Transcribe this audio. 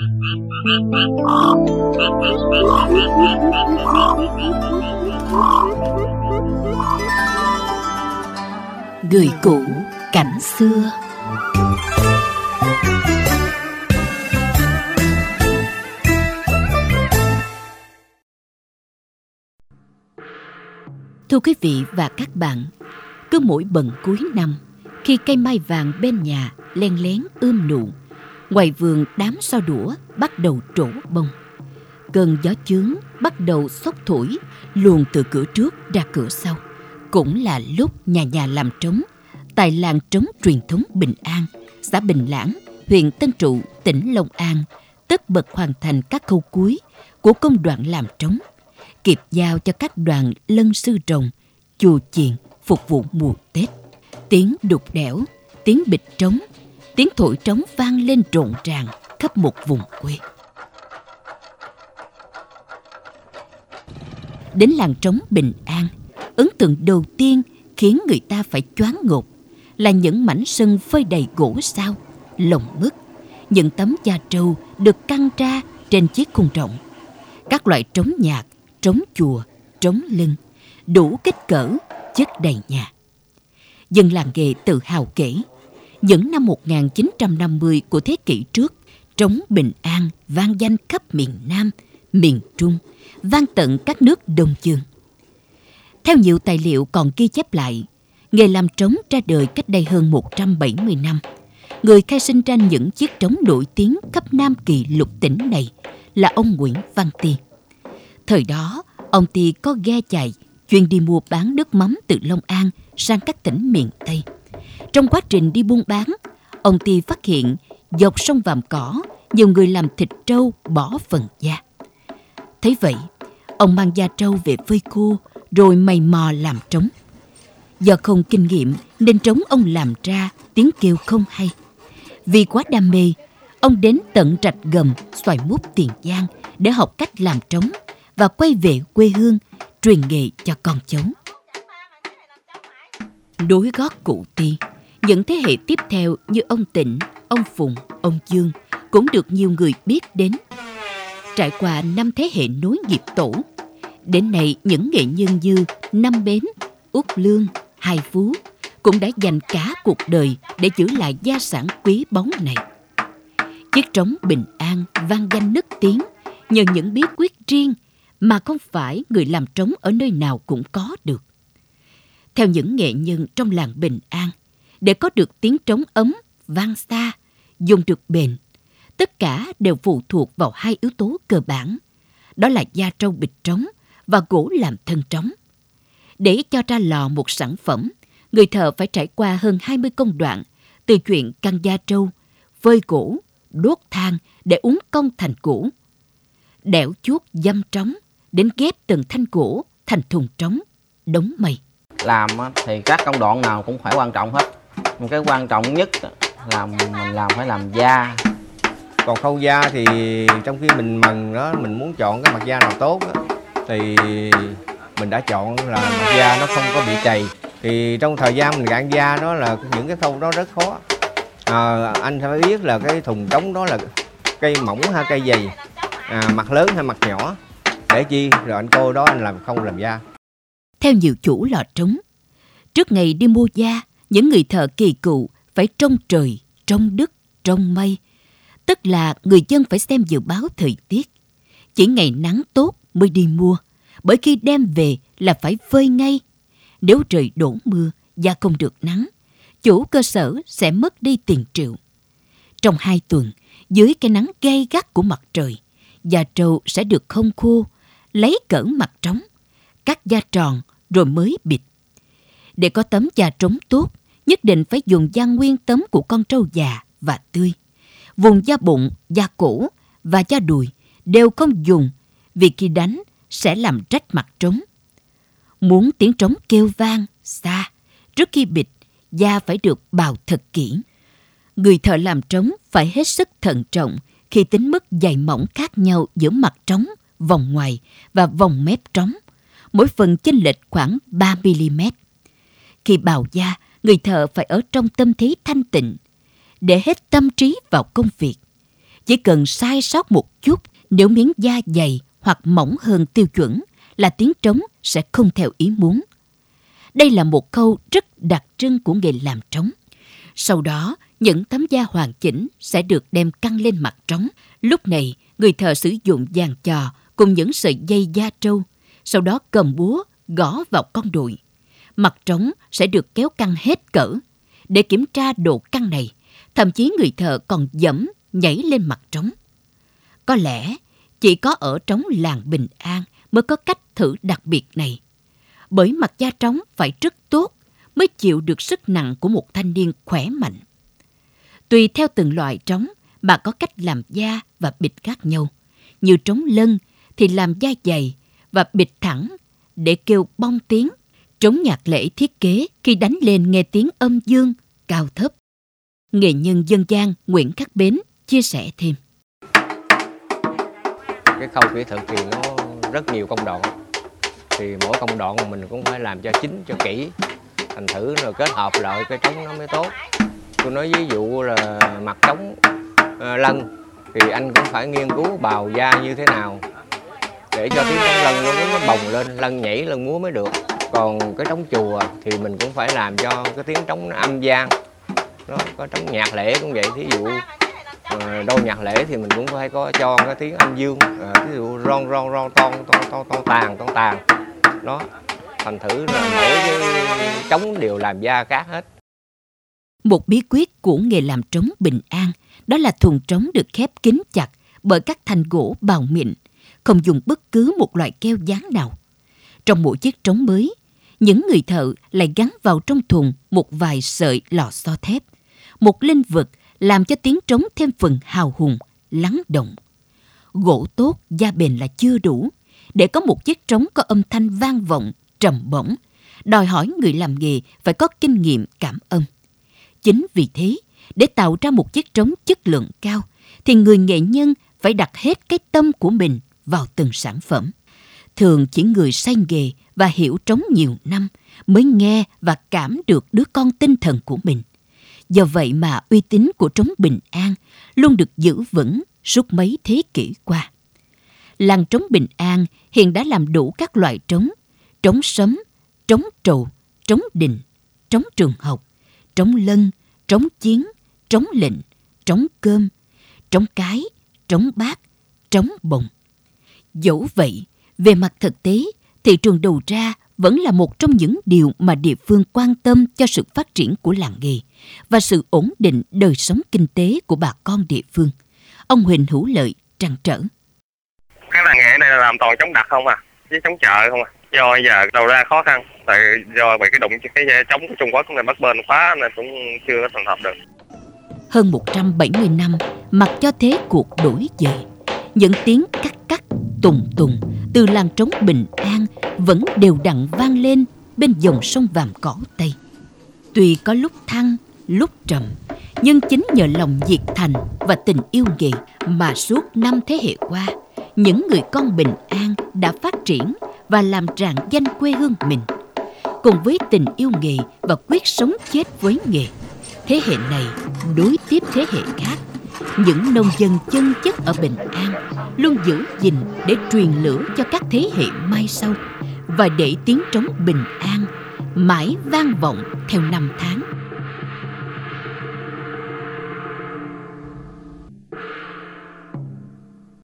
Người cũ cảnh xưa. Thưa quý vị và các bạn, cứ mỗi bận cuối năm, khi cây mai vàng bên nhà len lén ươm nụ, ngoài vườn đám sao đũa bắt đầu trổ bông. Cơn gió chướng bắt đầu xốc thổi luồn từ cửa trước ra cửa sau. Cũng là lúc nhà nhà làm trống tại làng trống truyền thống Bình An, xã Bình Lãng, huyện Tân Trụ, tỉnh Long An, tất bật hoàn thành các khâu cuối của công đoạn làm trống, kịp giao cho các đoàn lân sư rồng, chùa chiền phục vụ mùa Tết. Tiếng đục đẽo, tiếng bịch trống, tiếng thổi trống vang lên rộn ràng khắp một vùng quê. Đến làng trống Bình An, ấn tượng đầu tiên khiến người ta phải choáng ngợp là những mảnh sân phơi đầy gỗ sao, lồng mứt, những tấm da trâu được căng ra trên chiếc khung rộng. Các loại trống nhạc, trống chùa, trống lưng, đủ kích cỡ, chất đầy nhà. Dân làng nghề tự hào kể, những năm 1950 của thế kỷ trước, trống bình an vang danh khắp miền Nam, miền Trung, vang tận các nước Đông Dương. Theo nhiều tài liệu còn ghi chép lại, nghề làm trống ra đời cách đây hơn 170 năm. Người khai sinh ra những chiếc trống nổi tiếng khắp Nam Kỳ lục tỉnh này là ông Nguyễn Văn Ti. Thời đó, ông Ti có ghe chạy chuyên đi mua bán nước mắm từ Long An sang các tỉnh miền Tây. Trong quá trình đi buôn bán, ông Ti phát hiện dọc sông Vàm Cỏ nhiều người làm thịt trâu bỏ phần da. Thấy vậy, ông mang da trâu về phơi khô rồi mày mò làm trống. Do không kinh nghiệm nên trống ông làm ra tiếng kêu không hay. Vì quá đam mê, ông đến tận rạch gầm xoài mút Tiền Giang để học cách làm trống và quay về quê hương truyền nghề cho con cháu. Đối gót cụ ti, những thế hệ tiếp theo như ông Tịnh, ông Phùng, ông Dương cũng được nhiều người biết đến. Trải qua năm thế hệ nối nghiệp tổ, đến nay những nghệ nhân như Năm Bến, Út Lương, Hai Phú cũng đã dành cả cuộc đời để giữ lại gia sản quý báu này. Chiếc trống bình an vang danh nức tiếng nhờ những bí quyết riêng mà không phải người làm trống ở nơi nào cũng có được. Theo những nghệ nhân trong làng Bình An, để có được tiếng trống ấm, vang xa, dùng được bền, tất cả đều phụ thuộc vào hai yếu tố cơ bản. Đó là da trâu bịch trống và gỗ làm thân trống. Để cho ra lò một sản phẩm, người thợ phải trải qua hơn 20 công đoạn, từ chuyện căng da trâu, phơi gỗ, đốt than để uống công thành củ, đẽo chuốt dăm trống, đến ghép từng thanh gỗ thành thùng trống, đống mây. Làm thì các công đoạn nào cũng phải quan trọng hết. Một cái quan trọng nhất là mình làm phải làm da. Còn khâu da thì trong khi mình mần đó mình muốn chọn cái mặt da nào tốt đó, thì mình đã chọn là mặt da nó không có bị chày. Thì trong thời gian mình gạn da đó là những cái khâu đó rất khó. À, anh phải biết là cái thùng trống đó là cây mỏng hay cây dày? À, mặt lớn hay mặt nhỏ? Để chi? Rồi anh cô đó anh làm không làm da. Theo nhiều chủ lò trống, trước ngày đi mua da, những người thợ kỳ cựu phải trông trời, trông đất, trông mây. Tức là người dân phải xem dự báo thời tiết. Chỉ ngày nắng tốt mới đi mua, bởi khi đem về là phải phơi ngay. Nếu trời đổ mưa, và không được nắng, chủ cơ sở sẽ mất đi tiền triệu. Trong hai tuần, dưới cái nắng gay gắt của mặt trời, da trâu sẽ được không khô, lấy cỡ mặt trống, cắt da tròn rồi mới bịt. Để có tấm da trống tốt, nhất định phải dùng da nguyên tấm của con trâu già và tươi. Vùng da bụng, da cổ và da đùi đều không dùng vì khi đánh sẽ làm rách mặt trống. Muốn tiếng trống kêu vang, xa, trước khi bịt, da phải được bào thật kỹ. Người thợ làm trống phải hết sức thận trọng khi tính mức dày mỏng khác nhau giữa mặt trống, vòng ngoài và vòng mép trống. Mỗi phần chênh lệch khoảng 3mm. Khi bào da, người thợ phải ở trong tâm thế thanh tịnh, để hết tâm trí vào công việc. Chỉ cần sai sót một chút, nếu miếng da dày hoặc mỏng hơn tiêu chuẩn là tiếng trống sẽ không theo ý muốn. Đây là một câu rất đặc trưng của nghề làm trống. Sau đó, những tấm da hoàn chỉnh sẽ được đem căng lên mặt trống. Lúc này, người thợ sử dụng dàn trò cùng những sợi dây da trâu, sau đó cầm búa gõ vào con đùi. Mặt trống sẽ được kéo căng hết cỡ. Để kiểm tra độ căng này, thậm chí người thợ còn dẫm nhảy lên mặt trống. Có lẽ chỉ có ở trống làng Bình An mới có cách thử đặc biệt này. Bởi mặt da trống phải rất tốt mới chịu được sức nặng của một thanh niên khỏe mạnh. Tùy theo từng loại trống mà có cách làm da và bịt khác nhau. Như trống lân thì làm da dày và bịt thẳng để kêu bong tiếng. Trống nhạc lễ thiết kế khi đánh lên nghe tiếng âm dương, cao thấp. Nghệ nhân dân gian Nguyễn Khắc Bến chia sẻ thêm. Cái khâu kỹ thuật thì nó rất nhiều công đoạn. Thì mỗi công đoạn mình cũng phải làm cho chính, cho kỹ. Thành thử rồi kết hợp lại cái trống nó mới tốt. Tôi nói ví dụ là mặt trống ờ, lân thì anh cũng phải nghiên cứu bào da như thế nào để cho tiếng trống lân nó nó bồng lên lân nhảy lân múa mới được còn cái trống chùa thì mình cũng phải làm cho cái tiếng trống nó âm gian nó có trống nhạc lễ cũng vậy thí dụ đâu đôi nhạc lễ thì mình cũng phải có cho cái tiếng âm dương à, thí dụ ron ron ron ton ton ton ton tàn ton tàn. Đó thành thử là mỗi cái trống đều làm da khác hết. Một bí quyết của nghề làm trống bình an đó là thùng trống được khép kín chặt bởi các thanh gỗ bào mịn, không dùng bất cứ một loại keo dán nào. Trong mỗi chiếc trống mới, những người thợ lại gắn vào trong thùng một vài sợi lò xo thép, một linh vật làm cho tiếng trống thêm phần hào hùng, lắng động. Gỗ tốt, da bền là chưa đủ, để có một chiếc trống có âm thanh vang vọng, trầm bổng, đòi hỏi người làm nghề phải có kinh nghiệm cảm âm. Chính vì thế, để tạo ra một chiếc trống chất lượng cao, thì người nghệ nhân phải đặt hết cái tâm của mình vào từng sản phẩm. Thường chỉ người say nghề và hiểu trống nhiều năm mới nghe và cảm được đứa con tinh thần của mình. Do vậy mà uy tín của trống Bình An luôn được giữ vững suốt mấy thế kỷ qua. Làng trống Bình An hiện đã làm đủ các loại trống, trống sấm, trống trầu, trống đình, trống trường học, trống lân, trống chiến, trống lệnh, trống cơm, trống cái, trống bát, trống bồng. Dẫu vậy, về mặt thực tế, thị trường đầu ra vẫn là một trong những điều mà địa phương quan tâm cho sự phát triển của làng nghề và sự ổn định đời sống kinh tế của bà con địa phương. Ông Huỳnh Hữu Lợi trăn trở. Cái làng nghề này là làm toàn chống đặt không à, với chống chợ không à. Do giờ đầu ra khó khăn, tại do bị cái đụng cái chống của Trung Quốc này bắt bên khóa nên cũng chưa có thành hợp được hơn 170 năm mặc cho thế cuộc đổi dời. Những tiếng cắt cắt, tùng tùng từ làng trống bình an vẫn đều đặn vang lên bên dòng sông Vàm Cỏ Tây. Tuy có lúc thăng, lúc trầm, nhưng chính nhờ lòng nhiệt thành và tình yêu nghề mà suốt năm thế hệ qua, những người con bình an đã phát triển và làm rạng danh quê hương mình. Cùng với tình yêu nghề và quyết sống chết với nghề, thế hệ này đối tiếp thế hệ khác những nông dân chân chất ở bình an luôn giữ gìn để truyền lửa cho các thế hệ mai sau và để tiếng trống bình an mãi vang vọng theo năm tháng.